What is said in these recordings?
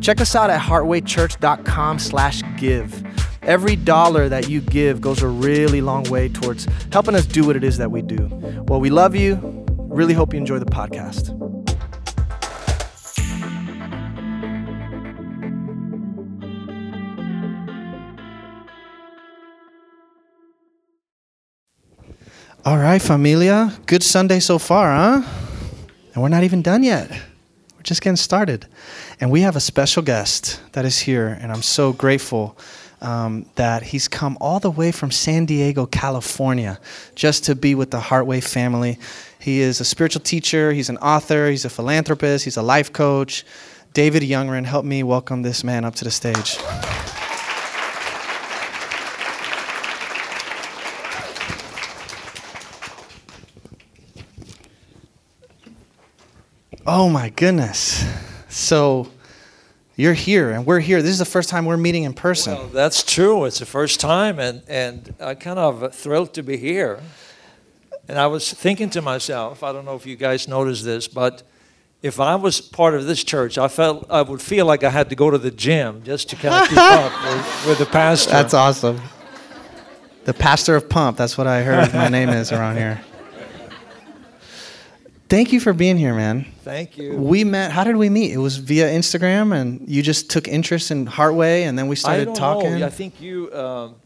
check us out at heartwaychurch.com slash give. Every dollar that you give goes a really long way towards helping us do what it is that we do. Well, we love you. Really hope you enjoy the podcast. All right, familia. Good Sunday so far, huh? And we're not even done yet. Just getting started. And we have a special guest that is here, and I'm so grateful um, that he's come all the way from San Diego, California, just to be with the Heartway family. He is a spiritual teacher, he's an author, he's a philanthropist, he's a life coach. David Youngren, help me welcome this man up to the stage. Oh my goodness. So you're here and we're here. This is the first time we're meeting in person. Well, that's true. It's the first time, and, and I'm kind of thrilled to be here. And I was thinking to myself, I don't know if you guys noticed this, but if I was part of this church, I felt I would feel like I had to go to the gym just to kind of keep up with, with the pastor. That's awesome. The pastor of Pump, that's what I heard my name is around here. Thank you for being here, man. Thank you. We met. How did we meet? It was via Instagram, and you just took interest in Heartway, and then we started I don't talking. know. I think you. Um,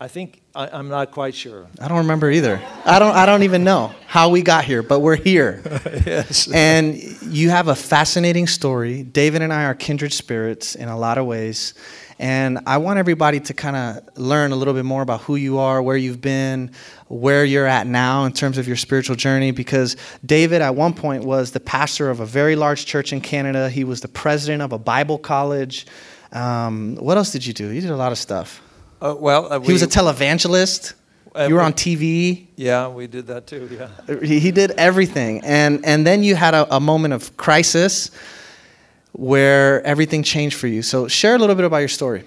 I think I, I'm not quite sure. I don't remember either. I don't. I don't even know how we got here, but we're here. yes. and you have a fascinating story. David and I are kindred spirits in a lot of ways. And I want everybody to kind of learn a little bit more about who you are, where you've been, where you're at now in terms of your spiritual journey. Because David, at one point, was the pastor of a very large church in Canada. He was the president of a Bible college. Um, what else did you do? You did a lot of stuff. Uh, well, uh, He was a we- televangelist. uh, You were on TV. Yeah, we did that too. Yeah. He he did everything. And, and then you had a, a moment of crisis where everything changed for you. So share a little bit about your story.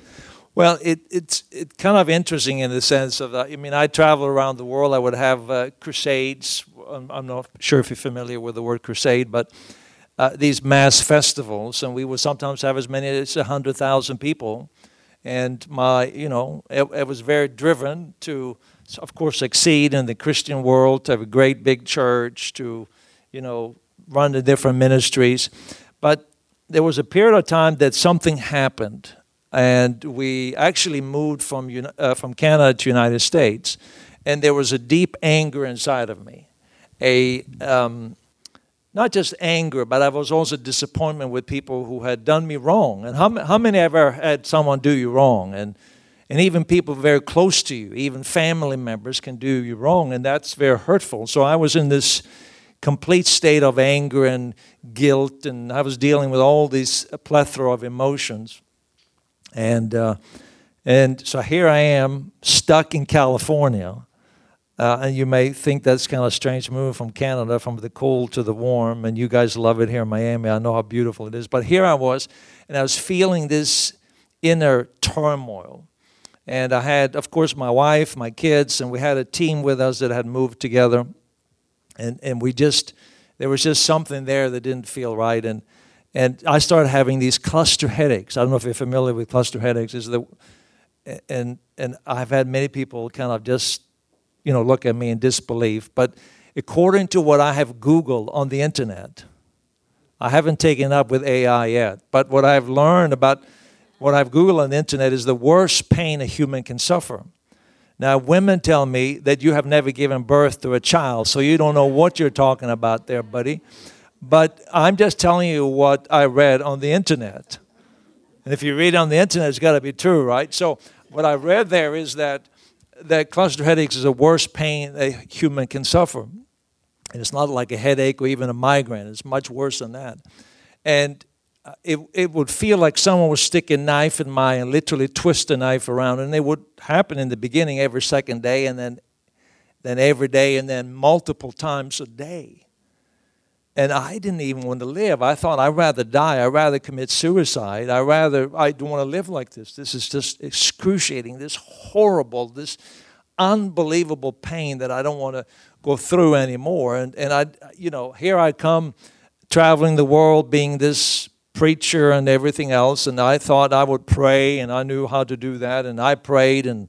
Well, it, it's it kind of interesting in the sense of, uh, I mean, I travel around the world. I would have uh, crusades. I'm, I'm not sure if you're familiar with the word crusade, but uh, these mass festivals, and we would sometimes have as many as 100,000 people. And my, you know, it, it was very driven to, of course, succeed in the Christian world, to have a great big church, to, you know, run the different ministries. There was a period of time that something happened, and we actually moved from uh, from Canada to United States, and there was a deep anger inside of me, a um, not just anger, but I was also disappointment with people who had done me wrong. And how, how many ever had someone do you wrong? And and even people very close to you, even family members, can do you wrong, and that's very hurtful. So I was in this complete state of anger and guilt, and I was dealing with all these plethora of emotions. And uh, and so here I am, stuck in California. Uh, and you may think that's kind of strange moving from Canada, from the cold to the warm, and you guys love it here in Miami. I know how beautiful it is. But here I was, and I was feeling this inner turmoil. And I had, of course, my wife, my kids, and we had a team with us that had moved together. And, and we just, there was just something there that didn't feel right. And, and I started having these cluster headaches. I don't know if you're familiar with cluster headaches. Is the, and, and I've had many people kind of just, you know, look at me in disbelief. But according to what I have Googled on the internet, I haven't taken up with AI yet, but what I've learned about what I've Googled on the internet is the worst pain a human can suffer. Now, women tell me that you have never given birth to a child, so you don't know what you're talking about there, buddy. But I'm just telling you what I read on the internet. And if you read on the internet, it's got to be true, right? So, what I read there is that, that cluster headaches is the worst pain a human can suffer. And it's not like a headache or even a migraine, it's much worse than that. And it, it would feel like someone was sticking a knife in my and literally twist the knife around. And it would happen in the beginning every second day and then, then every day and then multiple times a day. And I didn't even want to live. I thought I'd rather die. I'd rather commit suicide. I rather, I don't want to live like this. This is just excruciating, this horrible, this unbelievable pain that I don't want to go through anymore. And, and I, you know, here I come traveling the world being this preacher and everything else. And I thought I would pray and I knew how to do that. And I prayed and,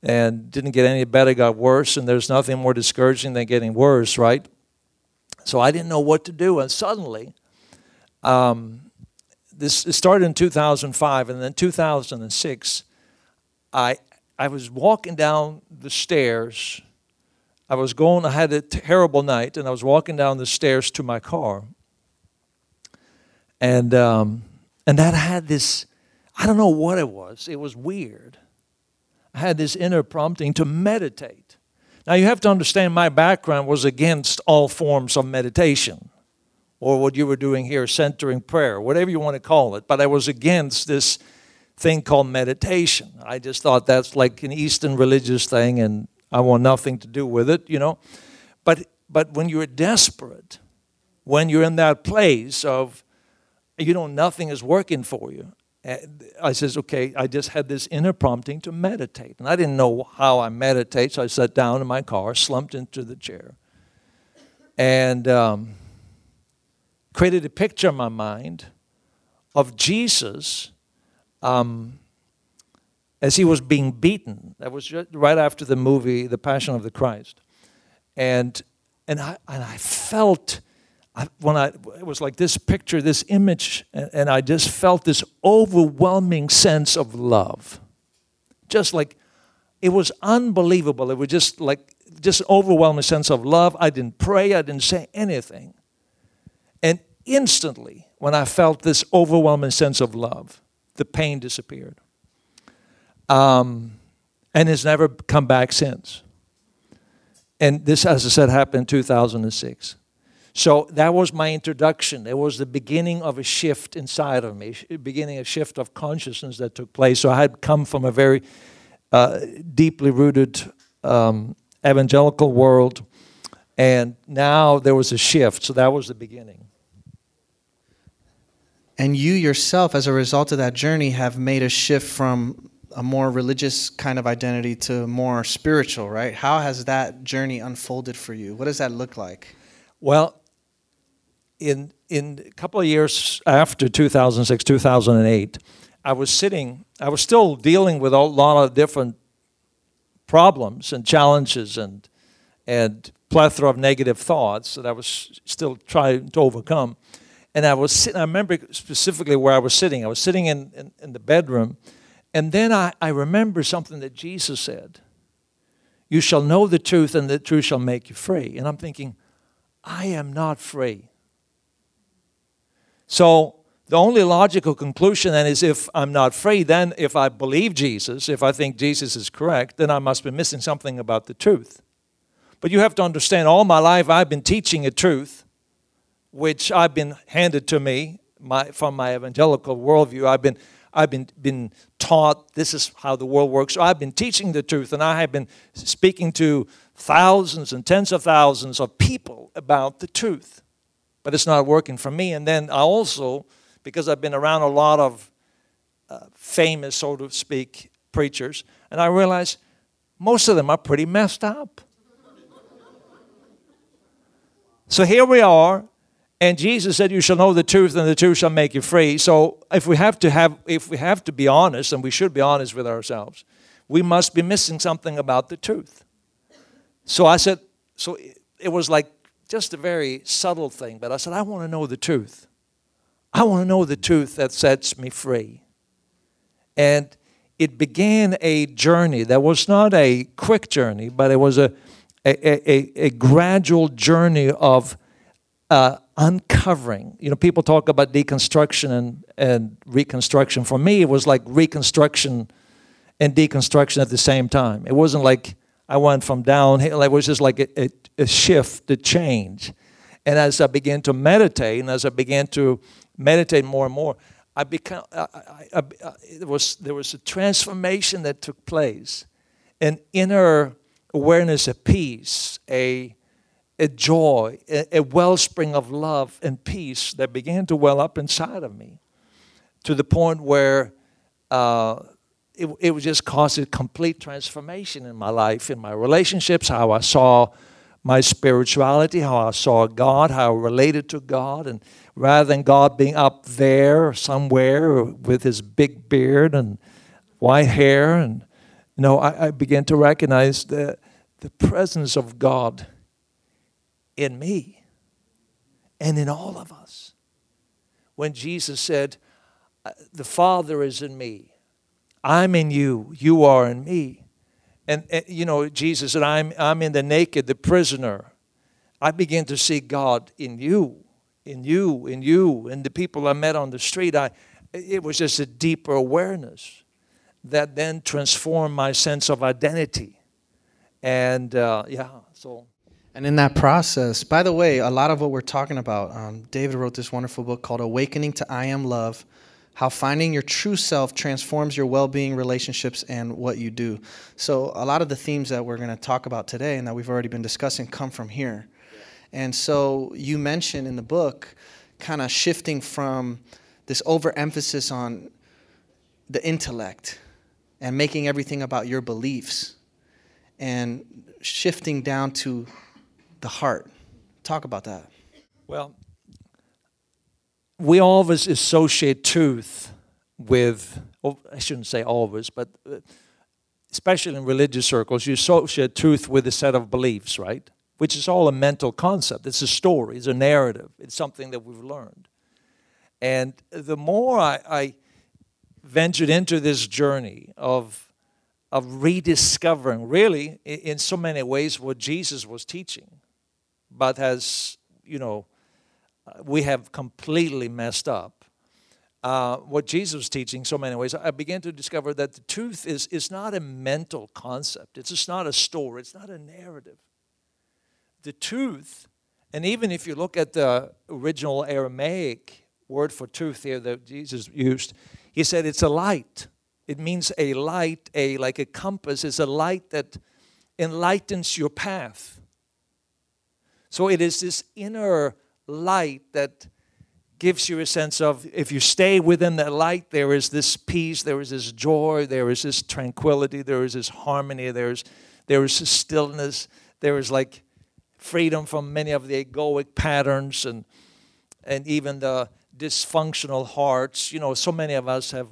and didn't get any better, got worse. And there's nothing more discouraging than getting worse, right? So I didn't know what to do. And suddenly, um, this started in 2005. And then 2006, I, I was walking down the stairs. I was going, I had a terrible night, and I was walking down the stairs to my car. And, um, and that had this, I don't know what it was, it was weird. I had this inner prompting to meditate. Now, you have to understand my background was against all forms of meditation or what you were doing here, centering prayer, whatever you want to call it. But I was against this thing called meditation. I just thought that's like an Eastern religious thing and I want nothing to do with it, you know. But but when you're desperate, when you're in that place of you know nothing is working for you. I says, okay, I just had this inner prompting to meditate. And I didn't know how I meditate, so I sat down in my car, slumped into the chair, and um, created a picture in my mind of Jesus um, as he was being beaten. That was right after the movie, The Passion of the Christ. And, and, I, and I felt, I, when I, it was like this picture, this image, and, and I just felt this overwhelming sense of love. Just like, it was unbelievable. It was just like, just an overwhelming sense of love. I didn't pray, I didn't say anything. And instantly, when I felt this overwhelming sense of love, the pain disappeared. Um, and has never come back since. And this, as I said, happened in 2006. So that was my introduction. It was the beginning of a shift inside of me, beginning a shift of consciousness that took place. So I had come from a very uh, deeply rooted um, evangelical world, and now there was a shift. So that was the beginning. And you yourself, as a result of that journey, have made a shift from a more religious kind of identity to more spiritual, right? How has that journey unfolded for you? What does that look like? Well, in in a couple of years after 2006, 2008, I was sitting, I was still dealing with a lot of different problems and challenges and and plethora of negative thoughts that I was still trying to overcome. And I was sitting, I remember specifically where I was sitting. I was sitting in, in, in the bedroom. And then I, I remember something that Jesus said You shall know the truth, and the truth shall make you free. And I'm thinking, I am not free. So the only logical conclusion then is if I'm not free, then if I believe Jesus, if I think Jesus is correct, then I must be missing something about the truth. But you have to understand all my life I've been teaching a truth which I've been handed to me my, from my evangelical worldview. I've been, I've been, been taught this is how the world works. So I've been teaching the truth, and I have been speaking to thousands and tens of thousands of people about the truth. But it's not working for me. And then I also, because I've been around a lot of uh, famous, so to speak, preachers, and I realize most of them are pretty messed up. So here we are and Jesus said, "You shall know the truth, and the truth shall make you free." So, if we have to have, if we have to be honest, and we should be honest with ourselves, we must be missing something about the truth. So I said, so it was like just a very subtle thing, but I said, I want to know the truth. I want to know the truth that sets me free. And it began a journey that was not a quick journey, but it was a a, a, a gradual journey of uh, uncovering. You know, people talk about deconstruction and, and reconstruction. For me, it was like reconstruction and deconstruction at the same time. It wasn't like I went from downhill, it was just like a, a, a shift, a change. And as I began to meditate and as I began to meditate more and more, I become, I, I, I, there, was, there was a transformation that took place, an inner awareness of peace, a, a joy, a, a wellspring of love and peace that began to well up inside of me to the point where uh, it, it was just caused a complete transformation in my life, in my relationships, how I saw my spirituality, how I saw God, how I related to God. And rather than God being up there somewhere with his big beard and white hair, and you know, I, I began to recognize the, the presence of God in me and in all of us. When Jesus said, uh, The Father is in me, I'm in you, you are in me. And, and, you know, Jesus said, I'm, I'm in the naked, the prisoner. I begin to see God in you, in you, in you, and the people I met on the street. I, it was just a deeper awareness that then transformed my sense of identity. And uh, yeah, so. And in that process, by the way, a lot of what we're talking about, um, David wrote this wonderful book called Awakening to I Am Love how finding your true self transforms your well being, relationships, and what you do. So, a lot of the themes that we're going to talk about today and that we've already been discussing come from here. And so, you mentioned in the book kind of shifting from this overemphasis on the intellect and making everything about your beliefs and shifting down to the heart. Talk about that. Well, we always associate truth with, well, I shouldn't say always, but uh, especially in religious circles, you associate truth with a set of beliefs, right? Which is all a mental concept. It's a story, it's a narrative, it's something that we've learned. And the more I, I ventured into this journey of, of rediscovering, really, in so many ways, what Jesus was teaching, but has, you know, we have completely messed up. Uh, what Jesus was teaching so many ways, I began to discover that the truth is, is not a mental concept. It's just not a story. It's not a narrative. The truth, and even if you look at the original Aramaic word for truth here that Jesus used, he said it's a light. It means a light, a like a compass, It's a light that enlightens your path. So it is this inner light that gives you a sense of if you stay within that light, there is this peace, there is this joy, there is this tranquility, there is this harmony, there's there is this stillness, there is like freedom from many of the egoic patterns and and even the dysfunctional hearts. You know, so many of us have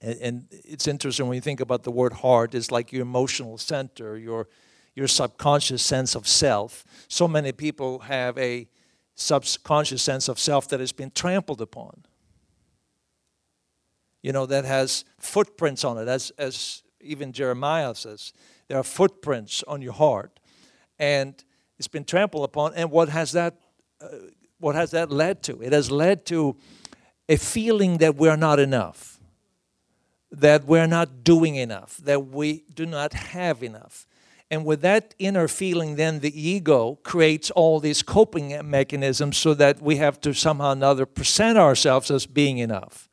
and, and it's interesting when you think about the word heart, it's like your emotional center, your your subconscious sense of self. So many people have a subconscious sense of self that has been trampled upon. You know, that has footprints on it, as, as even Jeremiah says. There are footprints on your heart. And it's been trampled upon. And what has that, uh, what has that led to? It has led to a feeling that we're not enough, that we're not doing enough, that we do not have enough. And with that inner feeling, then the ego creates all these coping mechanisms so that we have to somehow or another present ourselves as being enough.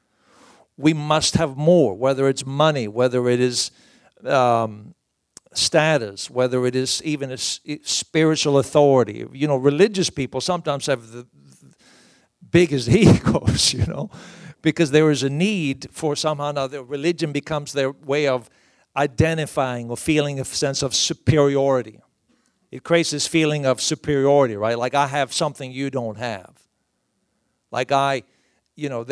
We must have more, whether it's money, whether it is um, status, whether it is even a spiritual authority. You know, religious people sometimes have the biggest egos, you know, because there is a need for somehow or another. Religion becomes their way of identifying or feeling a sense of superiority. It creates this feeling of superiority, right? Like I have something you don't have. Like I, you know,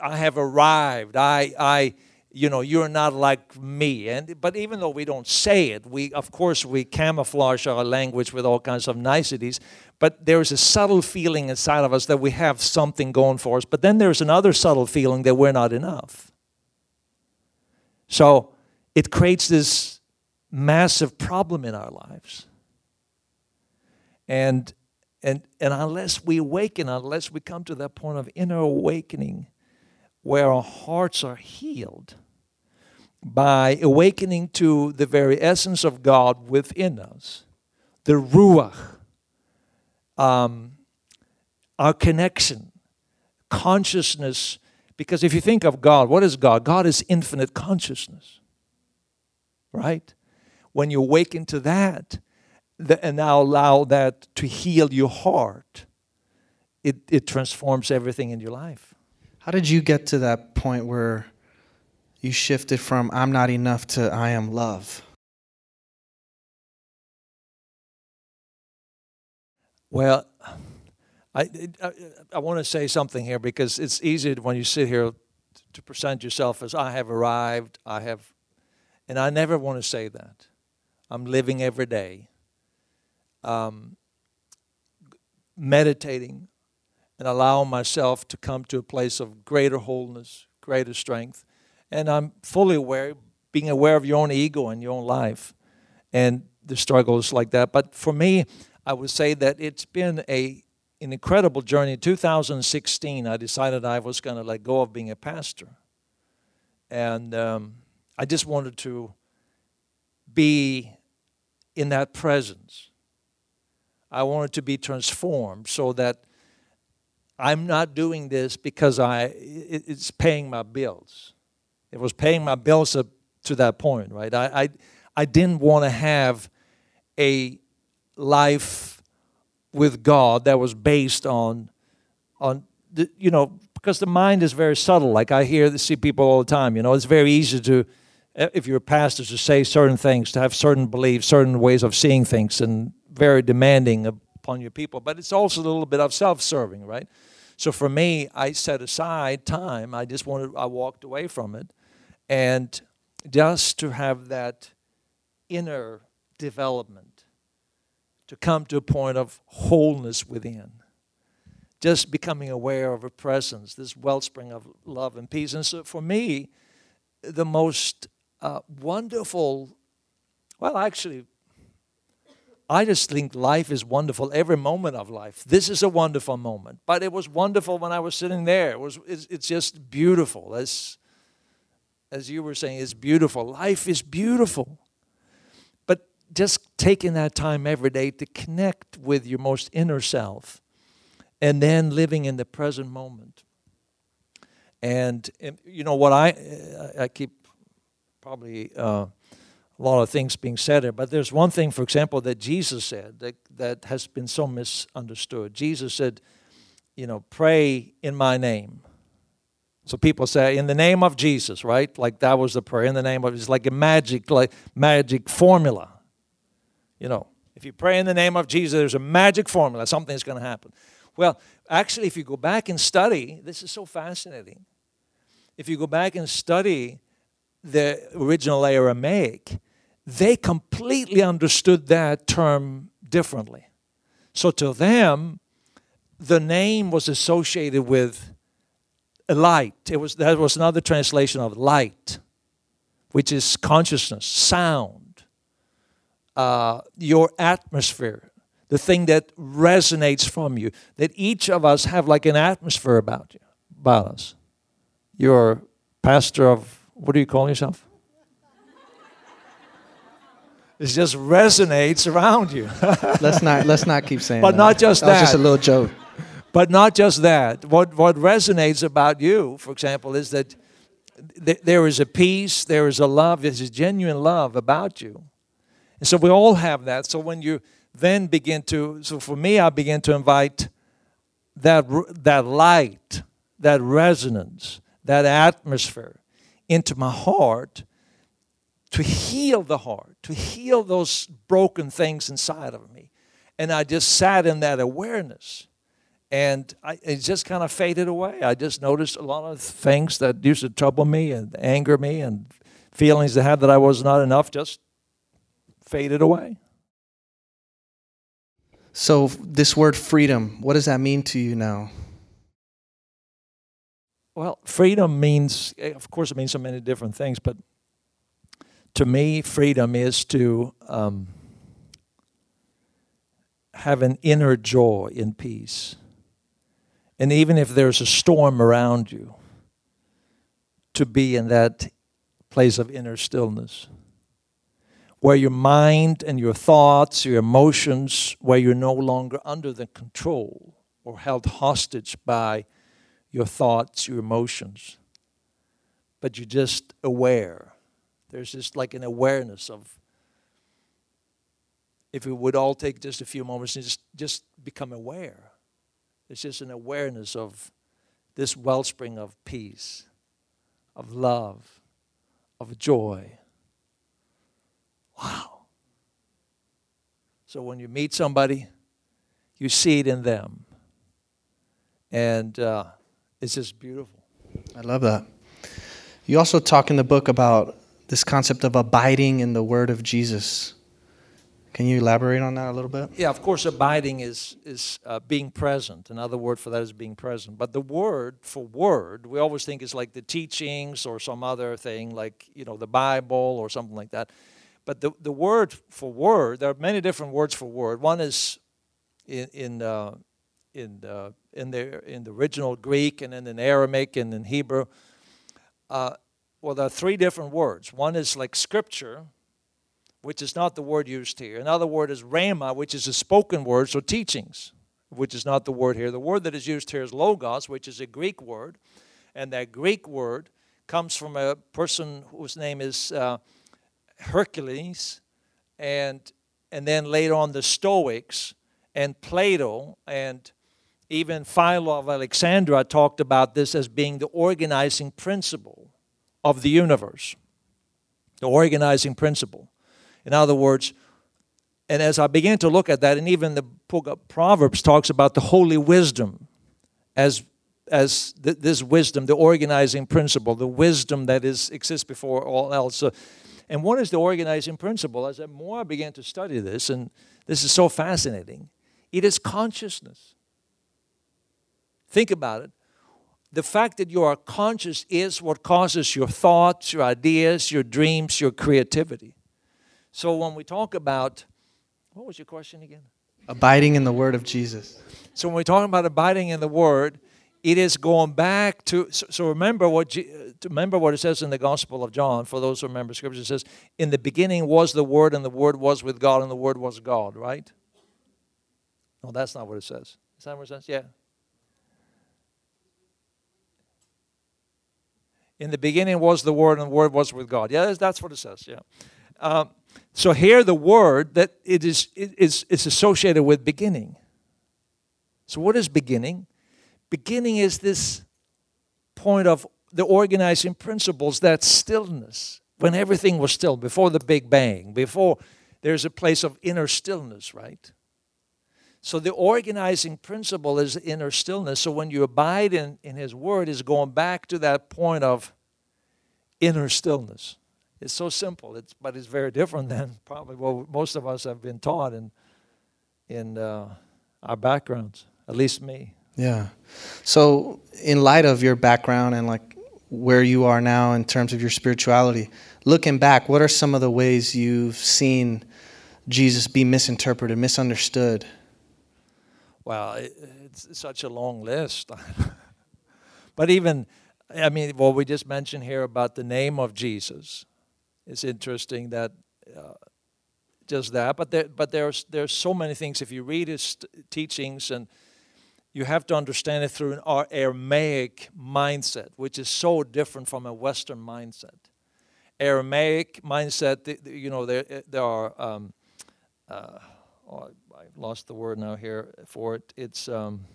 I have arrived. I, I, you know, you're not like me. And but even though we don't say it, we of course we camouflage our language with all kinds of niceties. But there's a subtle feeling inside of us that we have something going for us. But then there's another subtle feeling that we're not enough. So it creates this massive problem in our lives. And, and, and unless we awaken, unless we come to that point of inner awakening where our hearts are healed by awakening to the very essence of God within us, the Ruach, um, our connection, consciousness, because if you think of God, what is God? God is infinite consciousness, right? When you awaken to that, and now allow that to heal your heart, it, it transforms everything in your life. How did you get to that point where you shifted from I'm not enough to I am love? Well, I, I, I want to say something here because it's easy when you sit here to present yourself as I have arrived, I have, and I never want to say that. I'm living every day, um, meditating, and allowing myself to come to a place of greater wholeness, greater strength. And I'm fully aware, being aware of your own ego and your own life and the struggles like that. But for me, I would say that it's been a an incredible journey. In 2016, I decided I was going to let go of being a pastor. And um, I just wanted to be in that presence. I wanted to be transformed so that I'm not doing this because I it's paying my bills. It was paying my bills up to that point, right? I I, I didn't want to have a life with God that was based on on the, you know because the mind is very subtle. Like I hear see people all the time. You know, it's very easy to if you're a pastor to say certain things, to have certain beliefs, certain ways of seeing things, and very demanding upon your people. But it's also a little bit of self-serving, right? So for me, I set aside time. I just wanted, I walked away from it. And just to have that inner development, to come to a point of wholeness within, just becoming aware of a presence, this wellspring of love and peace. And so for me, the most wonderful, well, actually, I just think life is wonderful, every moment of life. This is a wonderful moment. But it was wonderful when I was sitting there. It was, it's, it's just beautiful. As, as you were saying, it's beautiful. Life is beautiful. But just taking that time every day to connect with your most inner self and then living in the present moment. And, and you know what I, I keep probably. Uh, a lot of things being said there. but there's one thing, for example, that Jesus said that, that has been so misunderstood. Jesus said, you know, pray in my name. So people say, in the name of Jesus, right? Like that was the prayer, in the name of, it's like a magic, like magic formula. You know, if you pray in the name of Jesus, there's a magic formula, something's going to happen. Well, actually, if you go back and study, this is so fascinating. If you go back and study the original Aramaic, they completely understood that term differently. So to them, the name was associated with light. It was that was another translation of light, which is consciousness, sound, uh, your atmosphere, the thing that resonates from you. That each of us have like an atmosphere about you, about us. You're pastor of what do you call yourself? It just resonates around you. let's not let's not keep saying. But that. not just that. that. was just a little joke. But not just that. What what resonates about you, for example, is that th- there is a peace, there is a love, there's a genuine love about you, and so we all have that. So when you then begin to, so for me, I begin to invite that that light, that resonance, that atmosphere into my heart to heal the heart, to heal those broken things inside of me. And I just sat in that awareness. And I, it just kind of faded away. I just noticed a lot of things that used to trouble me and anger me and feelings I had that I was not enough just faded away. So, this word freedom, what does that mean to you now? Well, freedom means, eh, of course, it means so many different things, but to me, freedom is to um, have an inner joy in peace. And even if there's a storm around you, to be in that place of inner stillness where your mind and your thoughts, your emotions, where you're no longer under the control or held hostage by your thoughts, your emotions, but you're just aware. There's just like an awareness of if we would all take just a few moments and just, just become aware. It's just an awareness of this wellspring of peace, of love, of joy. Wow. So when you meet somebody, you see it in them. And uh, it's just beautiful. I love that. You also talk in the book about this concept of abiding in the word of Jesus. Can you elaborate on that a little bit? Yeah, of course, abiding is is uh, being present. Another word for that is being present. But the word for word, we always think is like the teachings or some other thing, like you know the Bible or something like that. But the the word for word, there are many different words for word. One is in in uh, in uh, in the in the original Greek and then in Aramaic and in Hebrew. Uh, well, there are three different words. One is like scripture which is not the word used here. Another word is rhema, which is a spoken word, so teachings, which is not the word here. The word that is used here is logos, which is a Greek word, and that Greek word comes from a person whose name is uh, Hercules, and and then later on the Stoics and Plato and even Philo of Alexandria talked about this as being the organizing principle of the universe. The organizing principle. In other words, and as I began to look at that, and even the book of Proverbs talks about the holy wisdom as as th- this wisdom, the organizing principle, the wisdom that is exists before all else. So, and what is the organizing principle? As I more I began to study this, and this is so fascinating, it is consciousness. Think about it. The fact that you are conscious is what causes your thoughts, your ideas, your dreams, your creativity. So when we talk about, what was your question again? Abiding in the Word of Jesus. So when we talk about abiding in the Word, it is going back to. So, so remember what remember what it says in the Gospel of John. For those who remember Scripture, it says, "In the beginning was the Word, and the Word was with God, and the Word was God." Right? No, that's not what it says. Is that what it says? Yeah. In the beginning was the Word, and the Word was with God. Yeah, that's what it says. Yeah. Um, so here the word that it is it is is associated with beginning. So what is beginning? Beginning is this point of the organizing principles, that stillness, when everything was still, before the Big Bang, before there's a place of inner stillness, right? So the organizing principle is inner stillness. So when you abide in, in His Word, is going back to that point of inner stillness. It's so simple, it's, but it's very different than probably what most of us have been taught in, in uh, our backgrounds, at least me. Yeah. So, in light of your background and like where you are now in terms of your spirituality, looking back, what are some of the ways you've seen Jesus be misinterpreted, misunderstood? Well, it, it's such a long list. but even, I mean, what we just mentioned here about the name of Jesus it's interesting that uh, just that. But there, but there's there's so many things. If you read his teachings, and you have to understand it through an Aramaic mindset, which is so different from a Western mindset. Aramaic mindset, you know, there there are. Um, uh, I lost the word now here for it. It's um,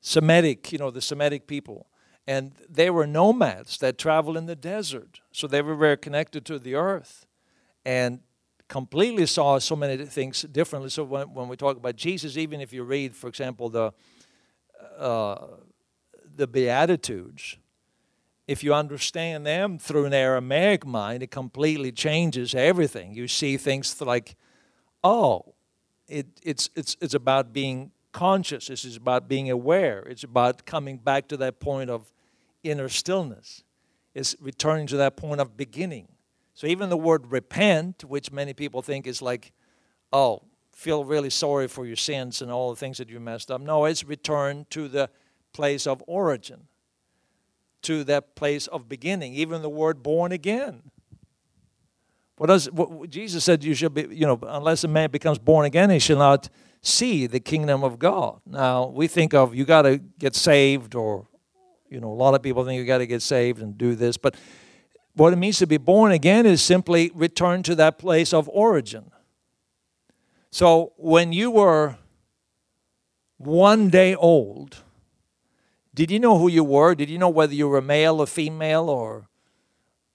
Semitic, you know, the Semitic people and they were nomads that traveled in the desert. So they were very connected to the earth and completely saw so many things differently. So when, when we talk about Jesus, even if you read, for example, the, uh, the Beatitudes, if you understand them through an Aramaic mind, it completely changes everything. You see things like, oh, it, it's, it's, it's about being conscious. This is about being aware. It's about coming back to that point of inner stillness. It's returning to that point of beginning. So even the word repent, which many people think is like, oh, feel really sorry for your sins and all the things that you messed up. No, it's return to the place of origin, to that place of beginning. Even the word born again. What does what, Jesus said? You should be, you know, unless a man becomes born again, he shall not see the kingdom of God. Now, we think of you got to get saved or you know, a lot of people think you got to get saved and do this, but what it means to be born again is simply return to that place of origin. So when you were one day old, did you know who you were? Did you know whether you were a male or female or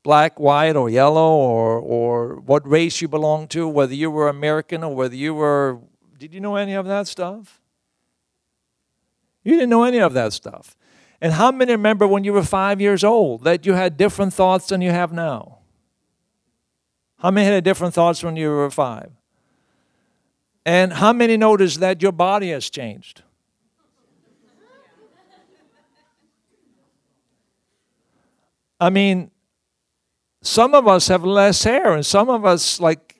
black, white, or yellow or, or what race you belonged to, whether you were American or whether you were. Did you know any of that stuff? You didn't know any of that stuff. And how many remember when you were five years old that you had different thoughts than you have now? How many had different thoughts when you were five? And how many notice that your body has changed? I mean, some of us have less hair, and some of us, like,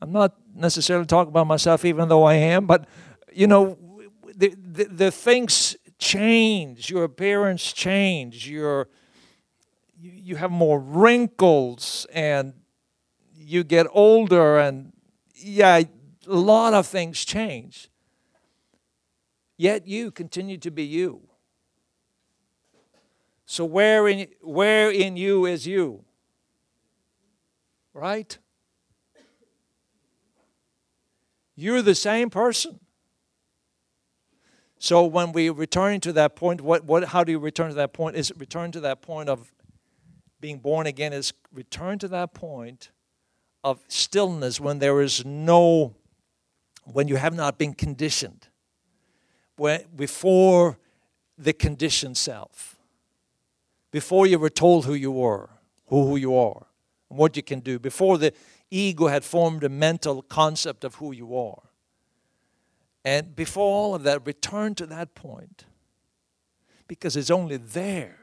I'm not necessarily talking about myself, even though I am, but, you know, the, the, the things change, your appearance change, your, you, you have more wrinkles, and you get older, and yeah, a lot of things change. Yet you continue to be you. So where in where in you is you? Right? You're the same person. So when we return to that point, what, what how do you return to that point? Is it return to that point of being born again is return to that point of stillness when there is no, when you have not been conditioned, when, before the conditioned self, before you were told who you were, who, who you are, and what you can do, before the ego had formed a mental concept of who you are. And before all of that, return to that point. Because it's only there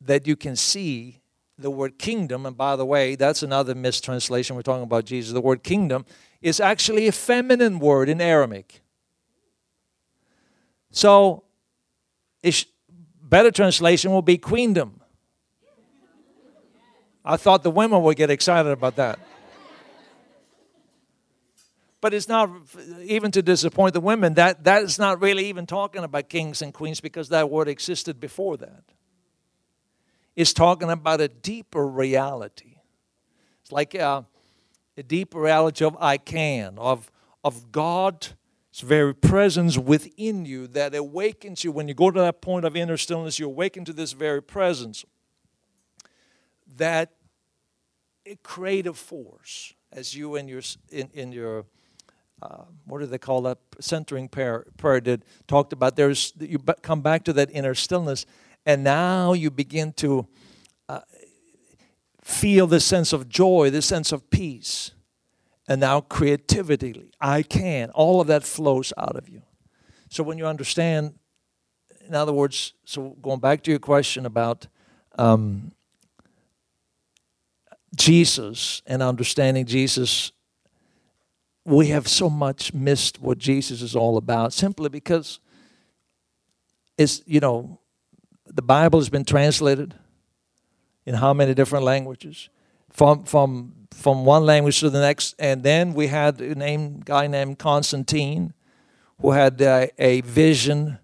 that you can see the word kingdom, and by the way, that's another mistranslation. We're talking about Jesus. The word kingdom is actually a feminine word in Aramaic. So, better translation will be queendom. I thought the women would get excited about that. But it's not, even to disappoint the women, that, that is not really even talking about kings and queens because that word existed before that. It's talking about a deeper reality. It's like uh, a deeper reality of I can, of, of God's very presence within you that awakens you. When you go to that point of inner stillness, you awaken to this very presence. That creative force, as you and your, in, in your uh, what do they call that centering prayer, prayer did talked about there's you come back to that inner stillness and now you begin to uh, feel this sense of joy, this sense of peace. And now creativity, I can, all of that flows out of you. So when you understand, in other words, so going back to your question about um, Jesus and understanding Jesus, we have so much missed what Jesus is all about simply because it's, you know, the Bible has been translated in how many different languages? From, from, from one language to the next. And then we had a name, guy named Constantine who had a, a vision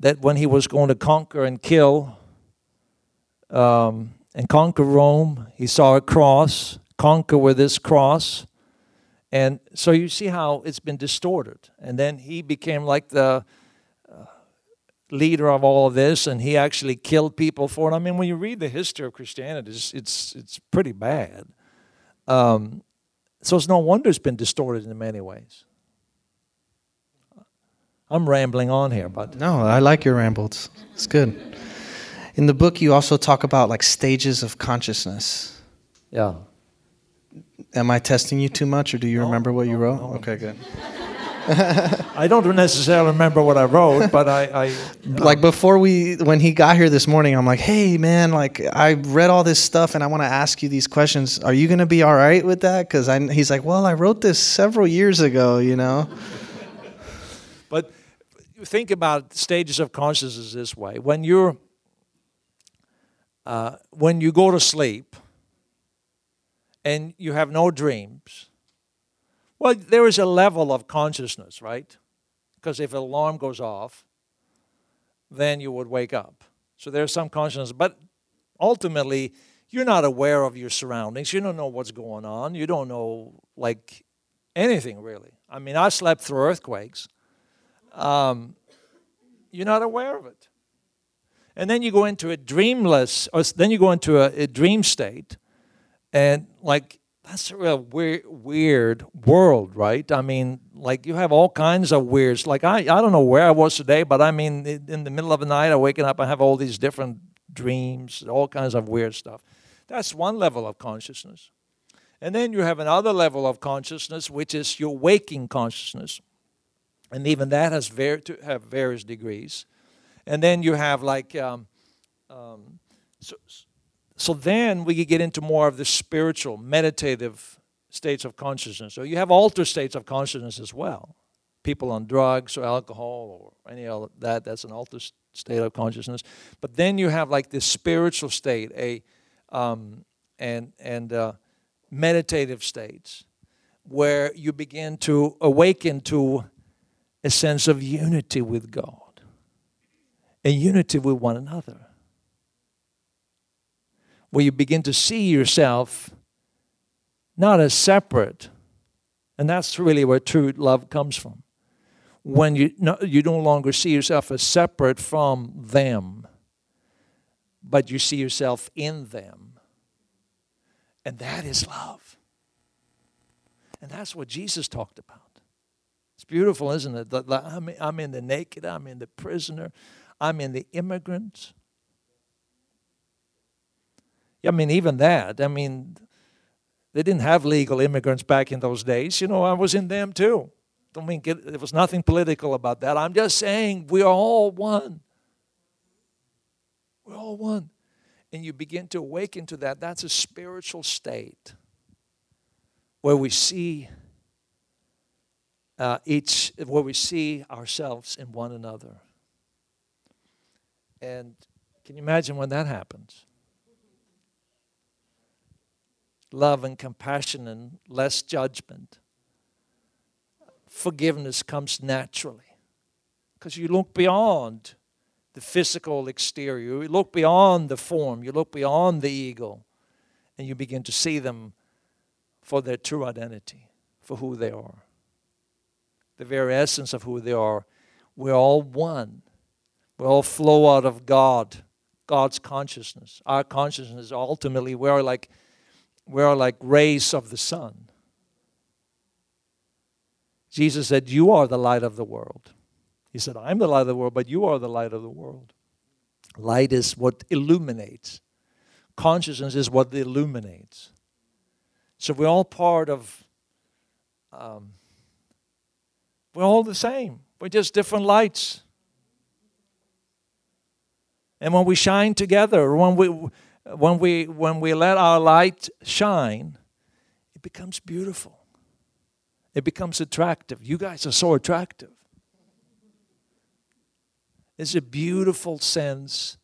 that when he was going to conquer and kill um, and conquer Rome, he saw a cross, conquer with this cross. And so you see how it's been distorted. And then he became like the leader of all of this, and he actually killed people for it. I mean, when you read the history of Christianity, it's it's, it's pretty bad. Um, so it's no wonder it's been distorted in many ways. I'm rambling on here, but no, I like your rambles. It's good. In the book, you also talk about like stages of consciousness. Yeah. Am I testing you too much, or do you no, remember what no, you wrote? No. Okay, good. I don't necessarily remember what I wrote, but I, I um, like before we when he got here this morning, I'm like, hey man, like I read all this stuff and I want to ask you these questions. Are you gonna be all right with that? Because I he's like, well, I wrote this several years ago, you know. but think about stages of consciousness this way: when you're uh, when you go to sleep and you have no dreams well, there is a level of consciousness, right? Because if an alarm goes off, then you would wake up. So there's some consciousness, but ultimately, you're not aware of your surroundings. You don't know what's going on. You don't know like anything really. I mean, I slept through earthquakes. Um, you're not aware of it. And then you go into a dreamless, or then you go into a, a dream state, and like that's a real weird, weird world, right? I mean, like you have all kinds of weirds. Like I, I don't know where I was today, but I mean, in the middle of the night, I waking up, I have all these different dreams, all kinds of weird stuff. That's one level of consciousness. And then you have another level of consciousness, which is your waking consciousness. And even that has var- to have various degrees. And then you have like, um, um, so, so then we could get into more of the spiritual, meditative states of consciousness. So you have altered states of consciousness as well. People on drugs or alcohol or any of that, that's an altered state of consciousness. But then you have like this spiritual state, a um, and and uh, meditative states where you begin to awaken to a sense of unity with God and unity with one another where you begin to see yourself not as separate. And that's really where true love comes from. When you no, you no longer see yourself as separate from them, but you see yourself in them. And that is love. And that's what Jesus talked about. It's beautiful, isn't it? I'm in the naked, I'm in the prisoner, I'm in the immigrant, I mean, even that. I mean, they didn't have legal immigrants back in those days. You know, I was in them too. Don't mean there was nothing political about that. I'm just saying we are all one. We're all one. And you begin to awaken to that. That's a spiritual state where we see uh, each, where we see ourselves in one another. And can you imagine when that happens? Love and compassion and less judgment. Forgiveness comes naturally because you look beyond the physical exterior, you look beyond the form, you look beyond the ego, and you begin to see them for their true identity, for who they are. The very essence of who they are. We're all one. We all flow out of God, God's consciousness. Our consciousness ultimately, we are like we are like rays of the sun. Jesus said, You are the light of the world. He said, I'm the light of the world, but you are the light of the world. Light is what illuminates, consciousness is what illuminates. So we're all part of, um, we're all the same. We're just different lights. And when we shine together, when we when we when we let our light shine, it becomes beautiful. It becomes attractive. You guys are so attractive. It's a beautiful sense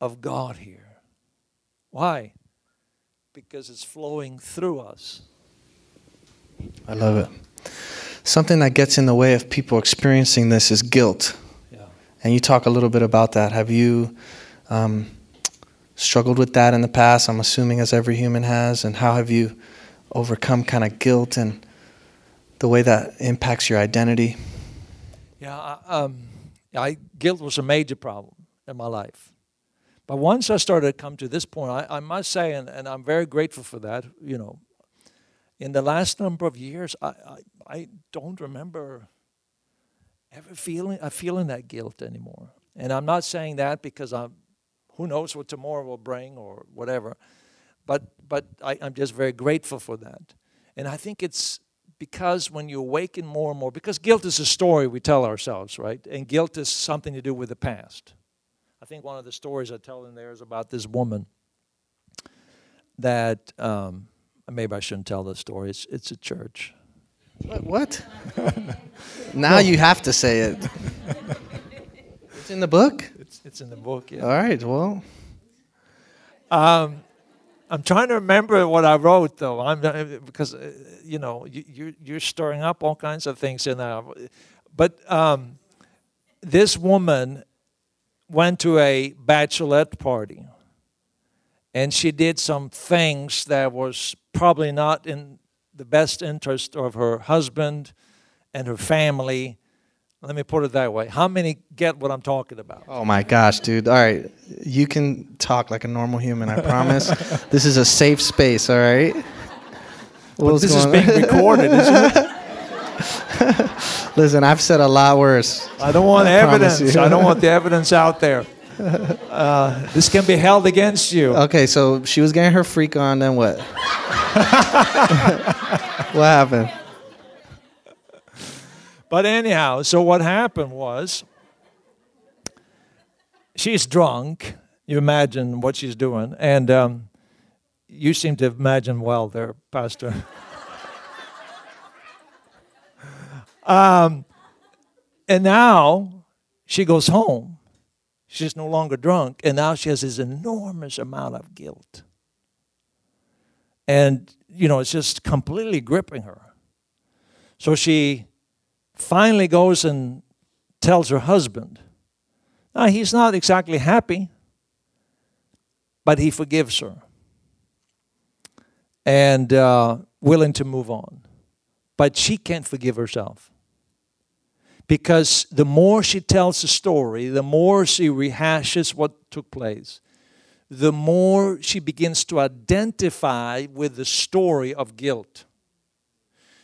of God here. Why? Because it's flowing through us. I love it. Something that gets in the way of people experiencing this is guilt. Yeah. And you talk a little bit about that. Have you um, struggled with that in the past? I'm assuming as every human has. And how have you overcome kind of guilt and the way that impacts your identity? Yeah, um, I, guilt was a major problem in my life. But once I started to come to this point, I, I must say, and, and I'm very grateful for that, you know, in the last number of years, I, I, I don't remember ever feeling, uh, feeling that guilt anymore. And I'm not saying that because I'm who knows what tomorrow will bring or whatever. But, but I, I'm just very grateful for that. And I think it's because when you awaken more and more, because guilt is a story we tell ourselves, right? And guilt is something to do with the past. I think one of the stories I tell in there is about this woman that um, maybe I shouldn't tell the story. It's, it's a church. What? now no. you have to say it. It's in the book? It's, it's in the book, yeah. All right, well. Um, I'm trying to remember what I wrote, though. I'm uh, because uh, you know you, you're, you're stirring up all kinds of things in there. But um, this woman went to a bachelorette party and she did some things that was probably not in the best interest of her husband and her family. Let me put it that way. How many get what I'm talking about? Oh my gosh, dude. All right. You can talk like a normal human, I promise. this is a safe space, all right? But this is being recorded, isn't it? Listen, I've said a lot worse. I don't want I evidence. I don't want the evidence out there. Uh, this can be held against you. Okay, so she was getting her freak on, then what? what happened? But anyhow, so what happened was she's drunk. You imagine what she's doing. And um, you seem to imagine well there, Pastor. um, and now she goes home. She's no longer drunk. And now she has this enormous amount of guilt. And, you know, it's just completely gripping her. So she finally goes and tells her husband. Now, he's not exactly happy, but he forgives her and uh, willing to move on. But she can't forgive herself. Because the more she tells the story, the more she rehashes what took place, the more she begins to identify with the story of guilt.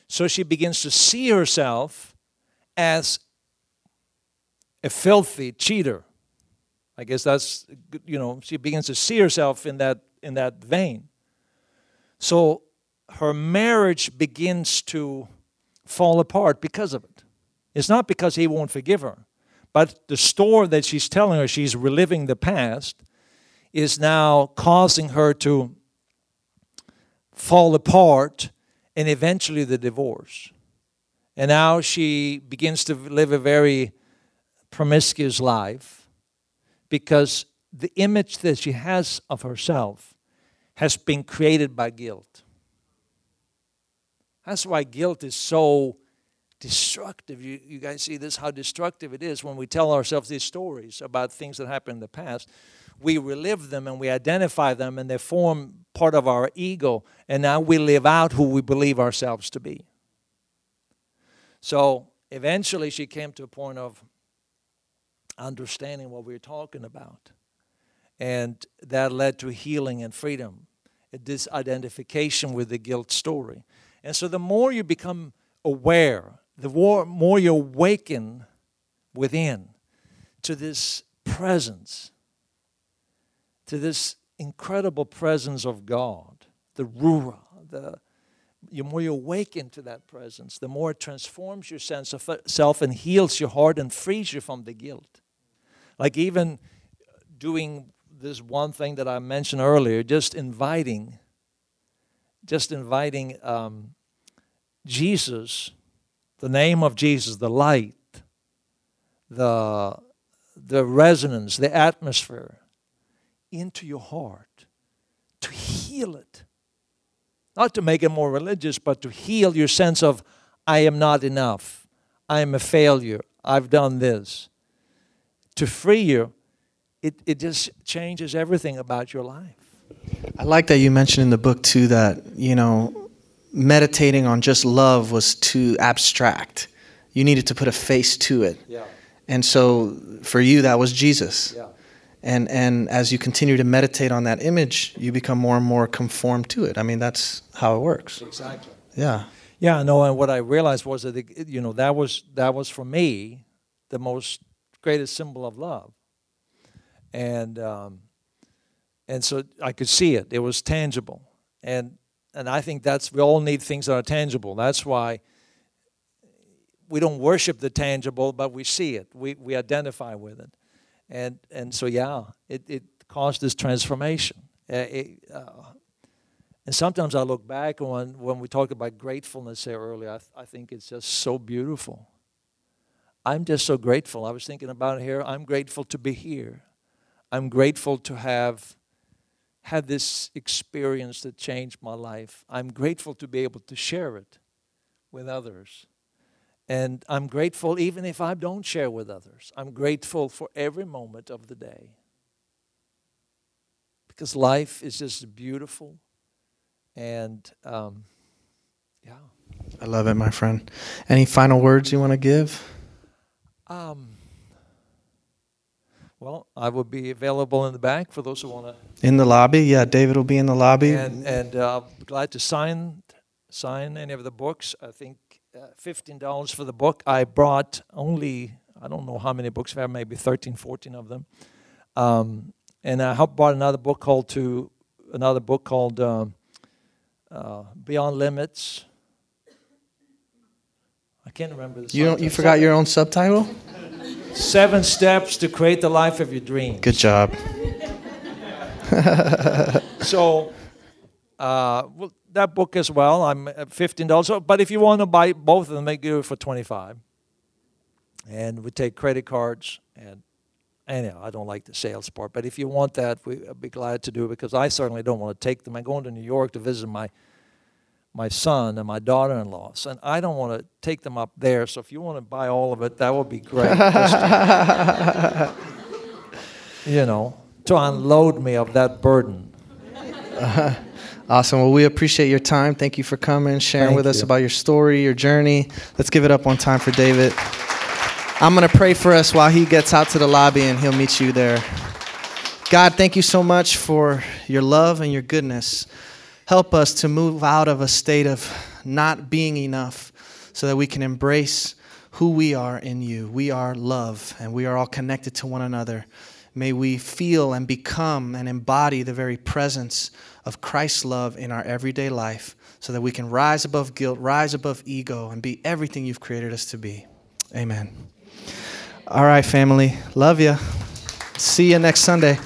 So she begins to see herself as a filthy cheater. I guess that's you know she begins to see herself in that in that vein. So her marriage begins to fall apart because of it. It's not because he won't forgive her, but the story that she's telling her she's reliving the past is now causing her to fall apart and eventually the divorce. And now she begins to live a very promiscuous life because the image that she has of herself has been created by guilt. That's why guilt is so destructive. You, you guys see this, how destructive it is when we tell ourselves these stories about things that happened in the past. We relive them and we identify them, and they form part of our ego, and now we live out who we believe ourselves to be. So eventually, she came to a point of understanding what we were talking about. And that led to healing and freedom, a disidentification with the guilt story. And so, the more you become aware, the more, more you awaken within to this presence, to this incredible presence of God, the Ruah, the the more you awaken to that presence, the more it transforms your sense of self and heals your heart and frees you from the guilt. Like even doing this one thing that I mentioned earlier, just inviting, just inviting um, Jesus, the name of Jesus, the light, the, the resonance, the atmosphere into your heart to heal it not to make it more religious, but to heal your sense of, I am not enough. I am a failure. I've done this. To free you, it, it just changes everything about your life. I like that you mentioned in the book too that, you know, meditating on just love was too abstract. You needed to put a face to it. Yeah. And so for you, that was Jesus. Yeah. And, and as you continue to meditate on that image, you become more and more conformed to it. I mean, that's how it works. Exactly. Yeah. Yeah, no, and what I realized was that it, you know that was that was for me the most greatest symbol of love, and um, and so I could see it. It was tangible, and and I think that's we all need things that are tangible. That's why we don't worship the tangible, but we see it. We we identify with it, and and so yeah, it it caused this transformation. Uh, it, uh, and sometimes I look back when, when we talked about gratefulness there earlier, I, th- I think it's just so beautiful. I'm just so grateful. I was thinking about it here. I'm grateful to be here. I'm grateful to have had this experience that changed my life. I'm grateful to be able to share it with others. And I'm grateful even if I don't share with others. I'm grateful for every moment of the day. Because life is just beautiful. And um, yeah. I love it, my friend. Any final words you want to give? Um, well, I will be available in the back for those who want to. In the lobby, yeah. David will be in the lobby, and and uh, glad to sign sign any of the books. I think uh, fifteen dollars for the book. I brought only I don't know how many books I have, maybe 13, 14 of them. Um, and I bought another book called to another book called um, uh, Beyond Limits. I can't remember the. You don't, you forgot your own subtitle. Seven steps to create the life of your dreams. Good job. so, uh, well, that book as well. I'm at fifteen dollars. But if you want to buy both of them, they do it for twenty-five. And we take credit cards. And anyhow, I don't like the sales part. But if you want that, we'd be glad to do it because I certainly don't want to take them. I'm going to New York to visit my my son and my daughter-in-law. And I don't want to take them up there. So if you want to buy all of it, that would be great. you know, to unload me of that burden. Awesome. Well, we appreciate your time. Thank you for coming, sharing Thank with us about your story, your journey. Let's give it up one time for David. I'm going to pray for us while he gets out to the lobby and he'll meet you there. God, thank you so much for your love and your goodness. Help us to move out of a state of not being enough so that we can embrace who we are in you. We are love, and we are all connected to one another. May we feel and become and embody the very presence of Christ's love in our everyday life so that we can rise above guilt, rise above ego, and be everything you've created us to be. Amen. All right, family. Love you. See you next Sunday.